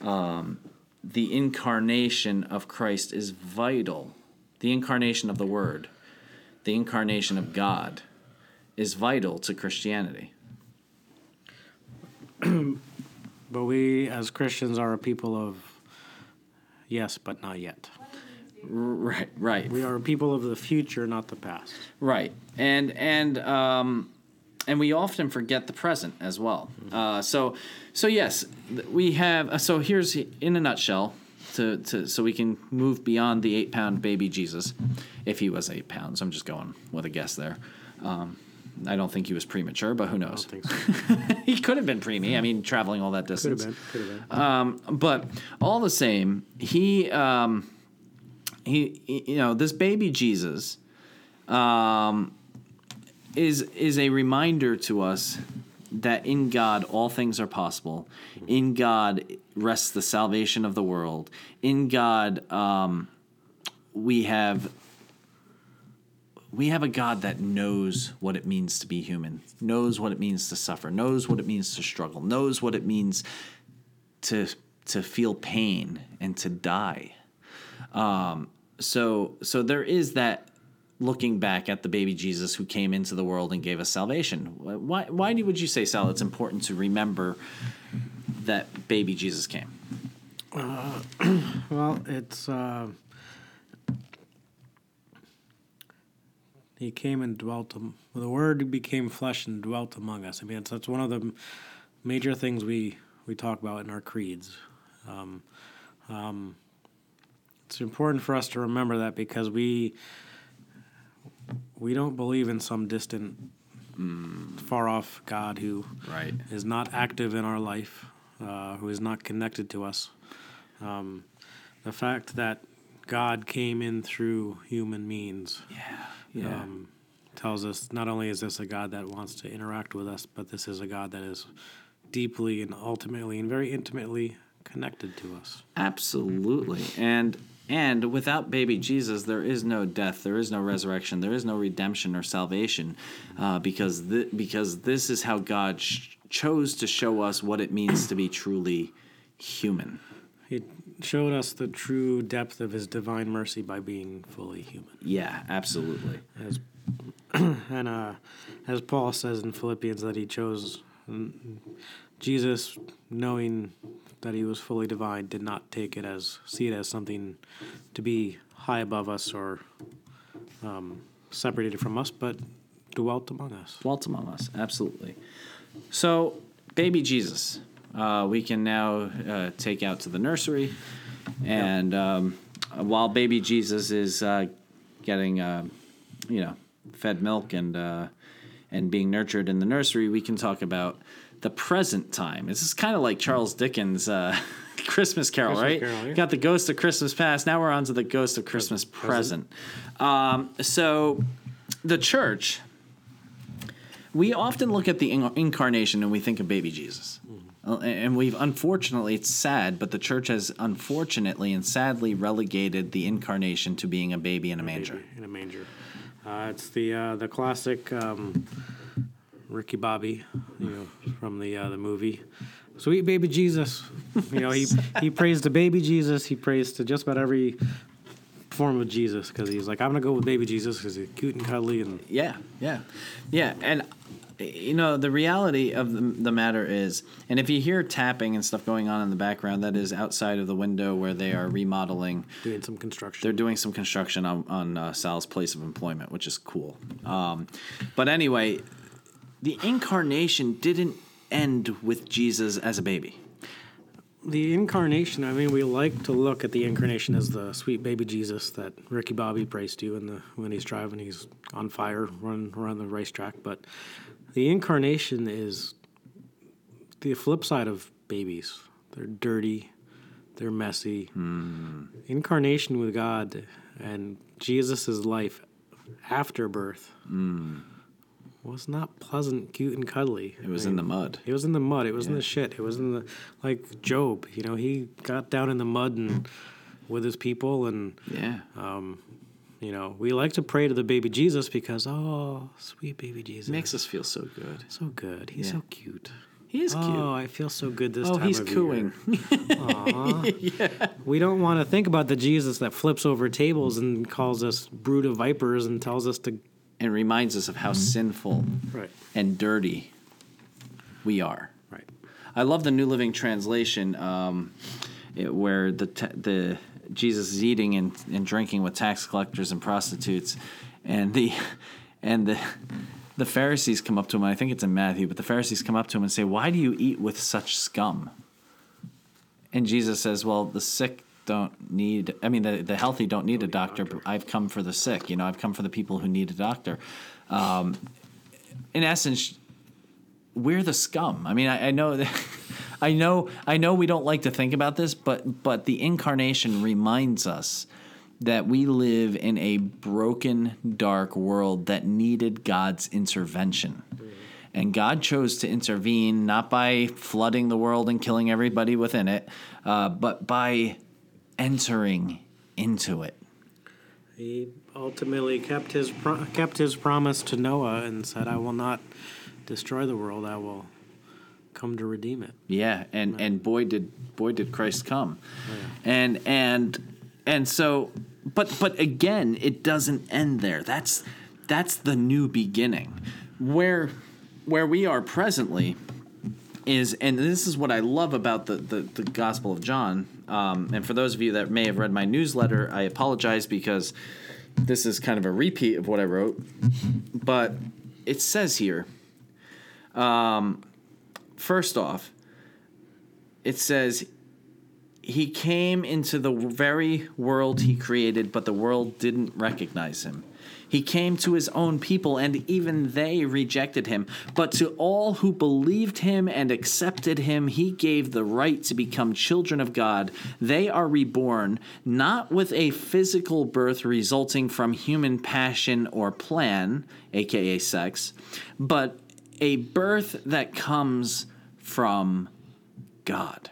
Um, the incarnation of Christ is vital. The incarnation of the Word, the incarnation of God, is vital to Christianity. But we, as Christians, are a people of yes, but not yet. Right, right. We are a people of the future, not the past. Right, and and um, and we often forget the present as well. Uh, so so yes, we have. Uh, so here's in a nutshell. To, to so we can move beyond the eight pound baby Jesus, if he was eight pounds. I'm just going with a guess there. Um, I don't think he was premature, but who I knows? don't think so. he could have been preemie. I mean, traveling all that Could have distance. been. Could have been. Um, but all the same, he um, he you know this baby Jesus um, is is a reminder to us that in God all things are possible. In God rests the salvation of the world. In God um, we have we have a God that knows what it means to be human, knows what it means to suffer, knows what it means to struggle, knows what it means to to feel pain and to die. Um, so so there is that looking back at the baby Jesus who came into the world and gave us salvation. Why why would you say, Sal? It's important to remember that baby Jesus came. Well, it's uh, he came and dwelt. am- The Word became flesh and dwelt among us. I mean, that's one of the major things we we talk about in our creeds. Um, um, it's important for us to remember that because we we don't believe in some distant, far off God who Right. is not active in our life, uh, who is not connected to us. Um, the fact that God came in through human means Yeah. Yeah. um, tells us not only is this a God that wants to interact with us, but this is a God that is deeply and ultimately and very intimately connected to us. Absolutely. And and without baby Jesus, there is no death, there is no resurrection, there is no redemption or salvation, uh, because th- because this is how God sh- chose to show us what it means to be truly human. He showed us the true depth of His divine mercy by being fully human. Yeah, absolutely. as and uh, as Paul says in Philippians that he chose mm, Jesus, knowing that he was fully divine, did not take it as see it as something to be high above us or um, separated from us, but dwelt among us. Dwelt among us, absolutely. So, baby Jesus, uh, we can now uh, take out to the nursery, and um, while baby Jesus is uh, getting, uh, you know, fed milk and uh, and being nurtured in the nursery, we can talk about the present time. This is kind of like Charles Dickens' uh, Christmas Carol, Christmas right? Carol, yeah. Got the ghost of Christmas past. Now we're on to the ghost of Christmas present. Um, so, the church we often look at the in- incarnation and we think of baby Jesus. Uh, And we've unfortunately, it's sad, but the church has unfortunately and sadly relegated the incarnation to being a baby in a manger. Baby in a manger. Uh, it's the uh, the classic um, Ricky Bobby, you know, from the uh, the movie. Sweet baby Jesus. You know, he he prays to baby Jesus. He prays to just about every form of Jesus because he's like, I'm gonna go with baby Jesus because he's cute and cuddly and Yeah, yeah, yeah. And you know, the reality of the, the matter is, and if you hear tapping and stuff going on in the background, that is outside of the window where they are remodeling. doing some construction. They're doing some construction on, on uh, Sal's place of employment, which is cool. Um, but anyway, the incarnation didn't end with Jesus as a baby. the incarnation. I mean, we like to look at the incarnation as the sweet baby Jesus that Ricky Bobby prays to in the when he's driving, he's on fire, running around the racetrack. But the incarnation is the flip side of babies. They're dirty, they're messy. Hmm. Incarnation with God and Jesus' life after birth hmm. Was not pleasant, cute, and cuddly. It was in the mud. It was in the mud. It was in the shit. It was in the like Job. You know, he got down in the mud and with his people, and Yeah. Um, you know, we like to pray to the baby Jesus because oh, sweet baby Jesus, Makes us feel so good. so good. He's Yeah. so cute. He is cute. Oh, I feel so good this Oh, time. he's of cooing. Year. We don't want to think about the Jesus that flips over tables and calls us brood of vipers and tells us to and reminds us of how sinful right, and dirty we are. right. I love the New Living Translation, um, it, where the ta the Jesus is eating and, and drinking with tax collectors and prostitutes, and the and the the Pharisees come up to him. I think it's in Matthew, but the Pharisees come up to him and say, "Why do you eat with such scum?" And Jesus says, "Well, the sick don't need. I mean, the the healthy don't need a doctor. But I've come for the sick. You know, I've come for the people who need a doctor." Um, in essence, we're the scum. I mean, I, I know that. I know, I know we don't like to think about this, but but the incarnation reminds us that we live in a broken, dark world that needed God's intervention. And God chose to intervene not by flooding the world and killing everybody within it, uh, but by entering into it. He ultimately kept his pro- kept his promise to Noah and said, "I will not destroy the world. I will come to redeem it." Yeah, and and boy did boy did Christ come, oh, and and and so, but but again, it doesn't end there. That's that's the new beginning, where where we are presently is, and this is what I love about the the, the Gospel of John. Um, and for those of you that may have read my newsletter, I apologize because this is kind of a repeat of what I wrote, but it says here. Um, first off, it says he came into the very world he created, but the world didn't recognize him. He came to his own people, and even they rejected him. But to all who believed him and accepted him, he gave the right to become children of God. They are reborn, not with a physical birth resulting from human passion or plan, aka sex, but a birth that comes from God.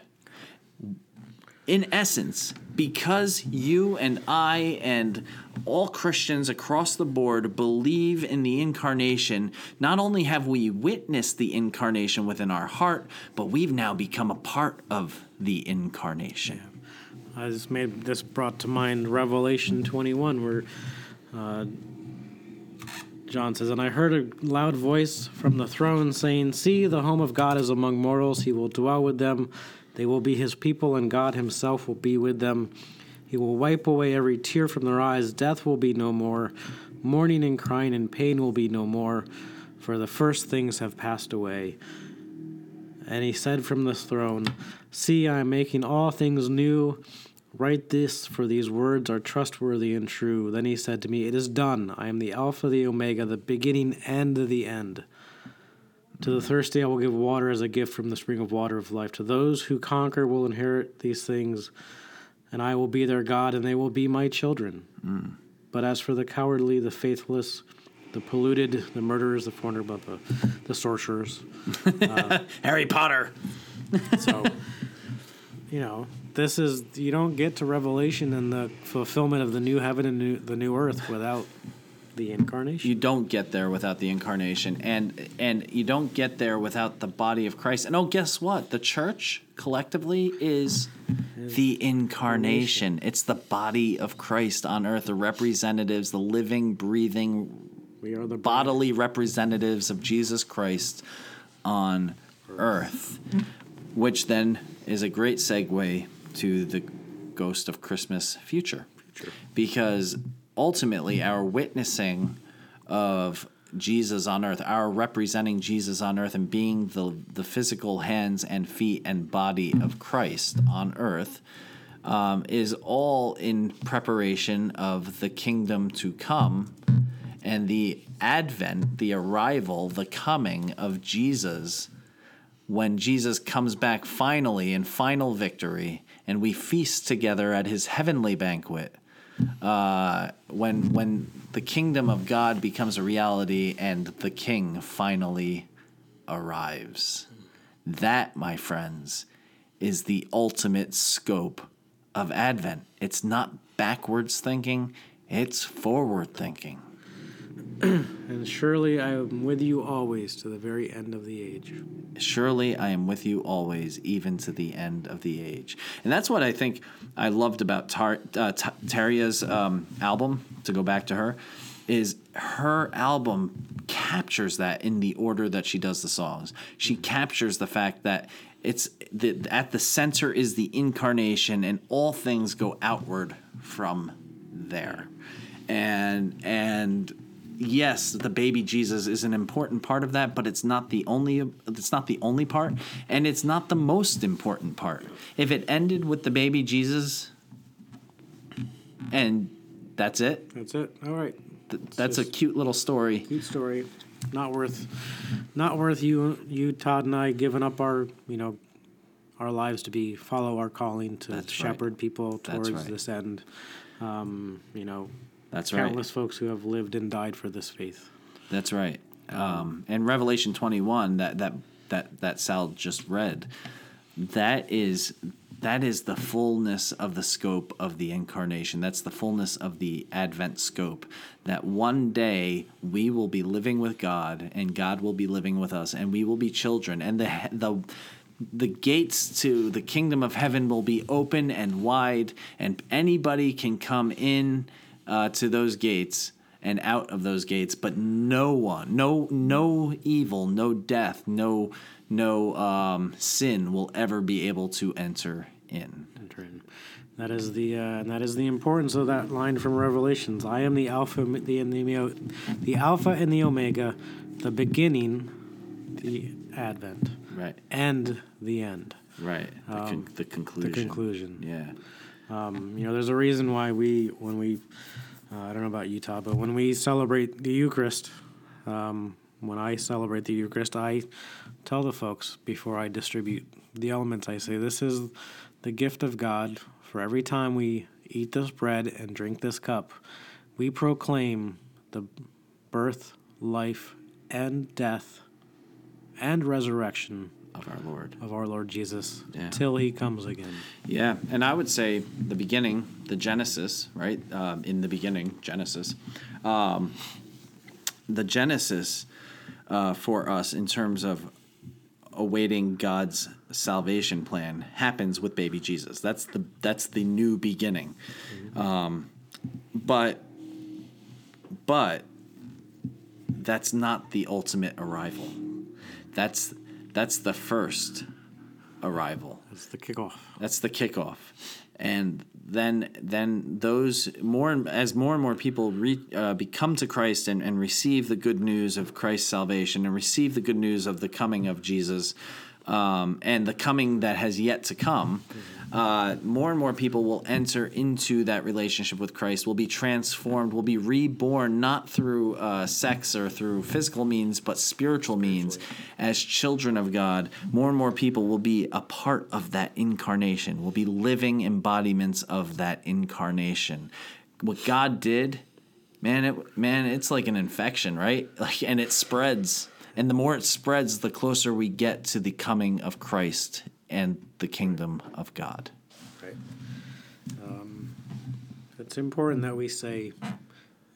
In essence, because you and I and all Christians across the board believe in the incarnation, not only have we witnessed the incarnation within our heart, but we've now become a part of the incarnation. I just made this brought to mind Revelation 21, where uh, John says, And I heard a loud voice from the throne saying, See, the home of God is among mortals. He will dwell with them. They will be his people, and God himself will be with them. He will wipe away every tear from their eyes. Death will be no more. Mourning and crying and pain will be no more, for the first things have passed away. And he said from the throne, See, I am making all things new. Write this, for these words are trustworthy and true. Then he said to me, It is done. I am the Alpha, the Omega, the beginning and the end. To the mm-hmm. thirsty, I will give water as a gift from the spring of water of life. To those who conquer will inherit these things, and I will be their God, and they will be my children. Mm. But as for the cowardly, the faithless, the polluted, the murderers, the foreigner, but the, the sorcerers, uh, Harry Potter. so, you know, this is you don't get to Revelation and the fulfillment of the new heaven and new, the new earth without the incarnation. You don't get there without the incarnation, and and you don't get there without the body of Christ. And oh, guess what? The church collectively is the incarnation. It's the body of Christ on earth, the representatives, the living, breathing, we are the bodily representatives of Jesus Christ on earth, which then is a great segue to the Ghost of Christmas future. Because ultimately, our witnessing of Jesus on earth, our representing Jesus on earth and being the, the physical hands and feet and body of Christ on earth, um, is all in preparation of the kingdom to come and the advent, the arrival, the coming of Jesus when Jesus comes back finally in final victory and we feast together at his heavenly banquet. Uh, when when the kingdom of God becomes a reality and the king finally arrives. That, my friends, is the ultimate scope of Advent. It's not backwards thinking, it's forward thinking. And surely I am with you always to the very end of the age. Surely I am with you always, even to the end of the age. And that's what I think I loved about Tar- uh, T- Tarja's um, album, to go back to her, is her album captures that in the order that she does the songs. She captures the fact that it's the, at the center is the incarnation and all things go outward from there. And and yes, the baby Jesus is an important part of that, but it's not the only it's not the only part and it's not the most important part. If it ended with the baby Jesus and that's it, That's it. All right. th- that's a cute little story. Cute story. Not worth, not worth you, you Todd and I giving up our, you know, our lives to be follow our calling to That's right. shepherd people towards right. this end. Um, you know, That's right. countless folks who have lived and died for this faith. That's right. Um, and Revelation 21 that that that that Sal just read, that is that is the fullness of the scope of the incarnation. That's the fullness of the Advent scope. That one day we will be living with God, and God will be living with us, and we will be children, and the the the gates to the kingdom of heaven will be open and wide, and anybody can come in uh, to those gates and out of those gates, but no one, no no evil, no death, no no um, sin will ever be able to enter in. enter in. That is the uh, and that is the importance of that line from Revelations. I am the Alpha, the and the, the Alpha and the Omega, the beginning, the Advent, Right, and the end, right. The, con- the conclusion. the conclusion. Yeah, Um, you know, there's a reason why we, when we, uh, I don't know about Utah, but when we celebrate the Eucharist, um, when I celebrate the Eucharist, I tell the folks before I distribute the elements, I say, This is the gift of God. For every time we eat this bread and drink this cup, we proclaim the birth, life, and death and resurrection of our Lord. of our Lord Jesus Yeah. till he comes again. Yeah, and I would say the beginning, the Genesis, right? Um, in the beginning, Genesis. Um, the Genesis uh, for us in terms of awaiting God's salvation plan happens with baby Jesus. That's the that's the new beginning. Um, but but that's not the ultimate arrival. That's that's the first arrival. That's the kickoff. That's the kickoff, and then then those more and- as more and more people re, uh, become to Christ and, and receive the good news of Christ's salvation and receive the good news of the coming of Jesus, um, and the coming that has yet to come. Uh, more and more people will enter into that relationship with Christ, will be transformed, will be reborn, not through uh, sex or through physical means, but spiritual means. As children of God, more and more people will be a part of that incarnation, will be living embodiments of that incarnation. What God did, man, it, man, it's like an infection, right? Like, and it spreads. And the more it spreads, the closer we get to the coming of Christ and the kingdom of God. Right. Um, it's important that we say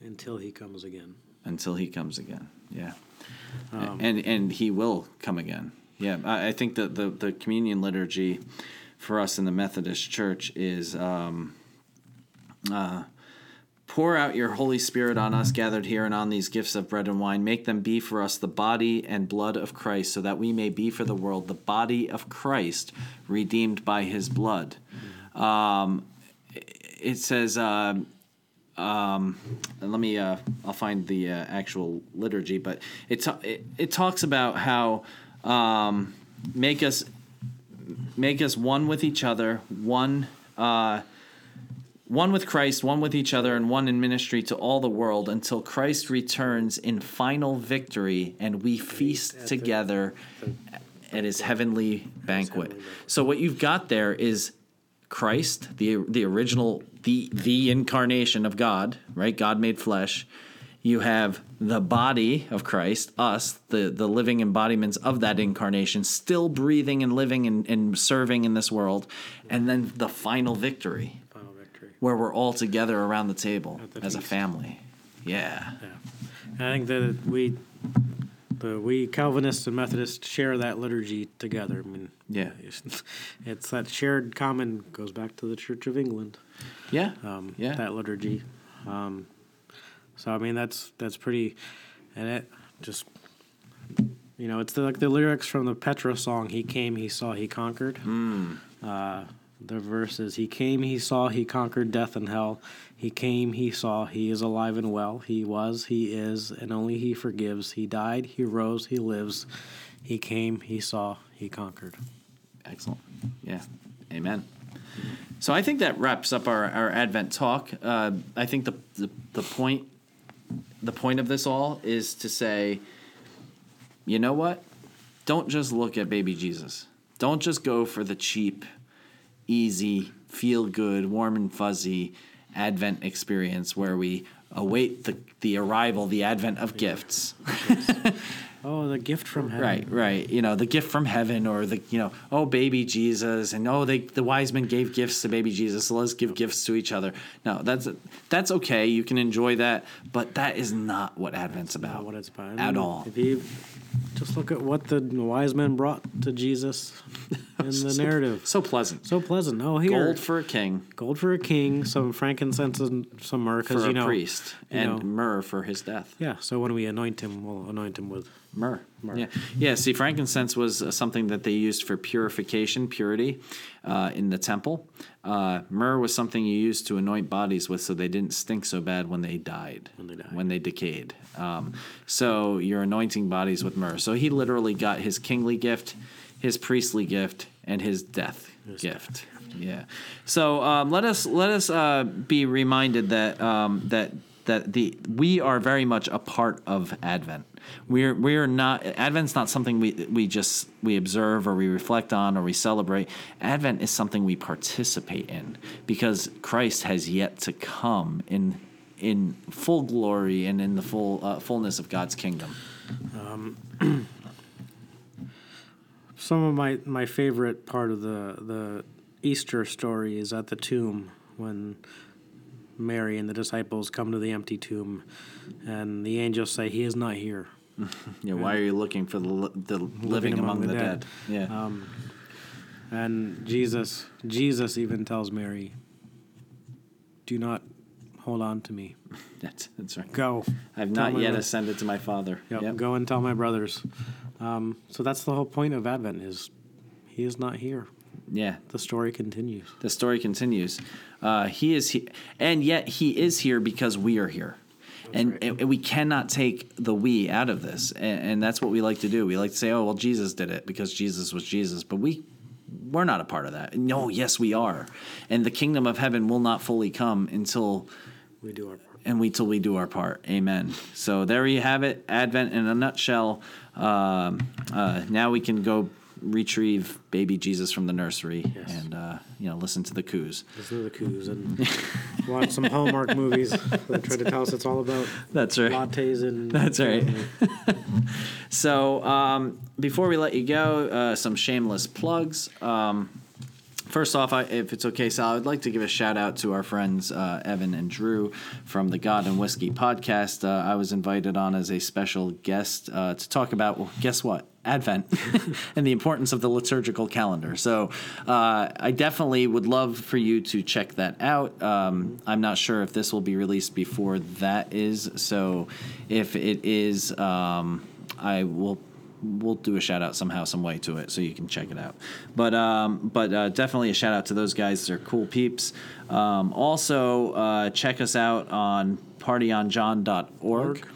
until he comes again. until he comes again. Yeah, Um, and and he will come again. Yeah, I, I think that the the communion liturgy for us in the Methodist Church is. Um, uh, Pour out your Holy Spirit on us gathered here and on these gifts of bread and wine. Make them be for us the body and blood of Christ, so that we may be for the world the body of Christ, redeemed by his blood. Um, it says, um, um, let me, uh, I'll find the uh, actual liturgy, but it, ta- it, it talks about how um, make us make us one with each other, one. One with Christ, one with each other, and one in ministry to all the world until Christ returns in final victory and we feast together at his heavenly banquet. So what you've got there is Christ, the the original the the incarnation of God, right? God made flesh. You have the body of Christ, us, the, the living embodiments of that incarnation, still breathing and living and, and serving in this world. And then the Final victory. Where we're all together around the table the as a family. Yeah. Yeah, and I think that we, the we Calvinists and Methodists share that liturgy together. I mean, Yeah. it's, it's that shared common goes back to the Church of England. Yeah. Um, yeah. that liturgy. Um, so I mean that's that's pretty, and it just you know it's the, like the lyrics from the Petra song. He came, he saw, he conquered. Hmm. Uh, the verses. He came, he saw, he conquered death and hell. He came, he saw, he is alive and well. He was, he is, and only he forgives. He died, he rose, he lives. He came, he saw, he conquered. Excellent. Yeah. Amen. So I think that wraps up our, our Advent talk. Uh, I think the, the the point the point of this all is to say, you know what? Don't just look at baby Jesus. Don't just go for the cheap, easy, feel good, warm and fuzzy Advent experience where we await the, the arrival, the advent of gifts. Oh, the gift from heaven. Right, right. You know, the gift from heaven, or the you know, oh, baby Jesus, and oh, they the wise men gave gifts to baby Jesus, so let's give gifts to each other. No, that's that's okay. You can enjoy that, but that is not what Advent's about. Not what it's about at all. If you just look at what the wise men brought to Jesus in the So- narrative, So pleasant. so pleasant. Oh, here, Gold for a king, gold for a king, some frankincense and some myrrh, for a you know, priest, and know. myrrh for his death. yeah. So when we anoint him, we'll anoint him with Myrrh. Myrrh. Yeah. Yeah. See, frankincense was uh, something that they used for purification, purity uh, in the temple. Uh, myrrh was something you used to anoint bodies with so they didn't stink so bad when they died, When they died. when they decayed. Um, so you're anointing bodies with myrrh. So he literally got his kingly gift, his priestly gift, and his death gift. Yeah. So um, let us let us uh, be reminded that um, that that the we are very much a part of Advent. We're we're not Advent's not something we we just we observe or we reflect on or we celebrate. Advent is something we participate in because Christ has yet to come in in full glory and in the full uh, fullness of God's kingdom. some of my my favorite part of the the Easter story is at the tomb when Mary and the disciples come to the empty tomb, and the angels say, "He is not here." Yeah, why are you looking for the li- the living, among, the, dead? Yeah. Um, and Jesus, Jesus even tells Mary, "Do not hold on to me. that's that's right. Go. I've not yet ascended to my Father. Yep, Yep. Go and tell my brothers." Um, so that's the whole point of Advent: is He is not here. Yeah. The story continues. The story continues. Uh, he is he, and yet he is here because we are here. And, and we cannot take the we out of this, and, and that's what we like to do. We like to say, "Oh, well, Jesus did it because Jesus was Jesus," but we we're not a part of that. No, yes, we are, and the kingdom of heaven will not fully come until We do our part. and we till we do our part. Amen. So there you have it. Advent in a nutshell. Um, uh, now we can go retrieve baby Jesus from the nursery Yes. and uh, you know listen to the coos. Listen to the coos and watch some Hallmark movies that try to tell us it's all about That's right. lattes and. That's right. So um, before we let you go, uh, some shameless plugs. Um, First off, I, if it's okay, Sal, I'd like to give a shout out to our friends uh, Evan and Drew from the God and Whiskey podcast. Uh, I was invited on as a special guest uh, to talk about, well, guess what? Advent and the importance of the liturgical calendar. So uh, I definitely would love for you to check that out. Um, I'm not sure if this will be released before that is. So if it is, um, I will we'll do a shout out somehow, some way to it, so you can check it out. But um, but uh, definitely a shout out to those guys. They're cool peeps. Um, also, uh, check us out on partyonjohn.org,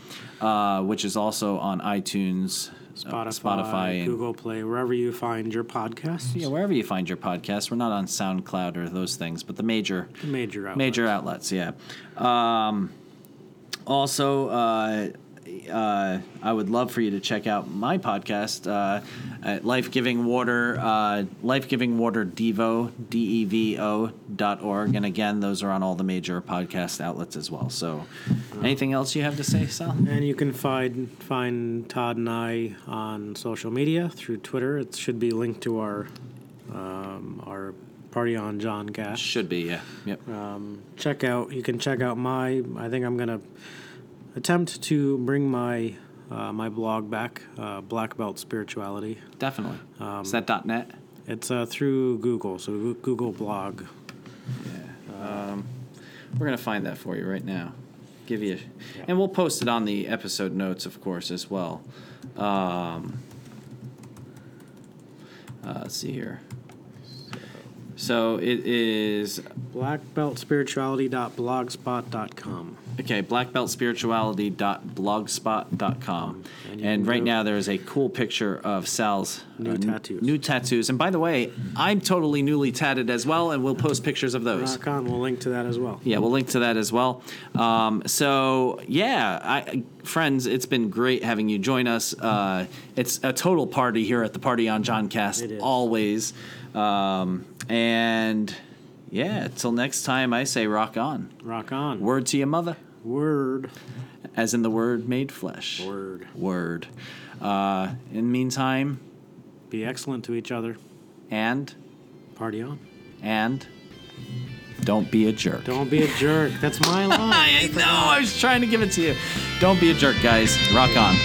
uh, which is also on iTunes, Spotify, Spotify, and Google Play, wherever you find your podcasts. yeah, wherever you find your podcast. We're not on SoundCloud or those things, but the major The major outlets. major outlets. Yeah. Um, also, uh, uh, I would love for you to check out my podcast uh, at Life Giving Water, uh, Life Giving Water Devo, D E V O dot org. And again, those are on all the major podcast outlets as well. So, anything else you have to say, Sal? And you can find find Todd and I on social media through Twitter. It should be linked to our um, our party on John Gash. Should be, yeah. Yep. Um, check out. You can check out my. I think I'm gonna attempt to bring my uh, my blog back. Uh, Black Belt Spirituality. Definitely. Is that .net? It's uh, through Google, so Google Blog. Yeah. We're gonna find that for you right now. Give you, and we'll post it on the episode notes, of course, as well. Um, uh, let's see here. So it is Blackbeltspirituality.blogspot.com. okay. Blackbeltspirituality.blogspot.com, And and, right now there is a cool picture of Sal's New uh, tattoos. New tattoos, and by the way, I'm totally newly tatted as well, and we'll post pictures of those. Rock on. We'll link to that as well. Yeah, we'll link to that as well. Um, so yeah, I, friends, it's been great having you join us. Uh, it's a total party here at the Party on John Cast, always. Um, and yeah, till next time, I say rock on. Rock on. Word to your mother, Word. as in the word made flesh. Word. Word. Uh, in the meantime, Be excellent to each other. and Party on. and don't be a jerk. Don't be a jerk. That's my line. I know. I was trying to give it to you. Don't be a jerk, guys. Rock on.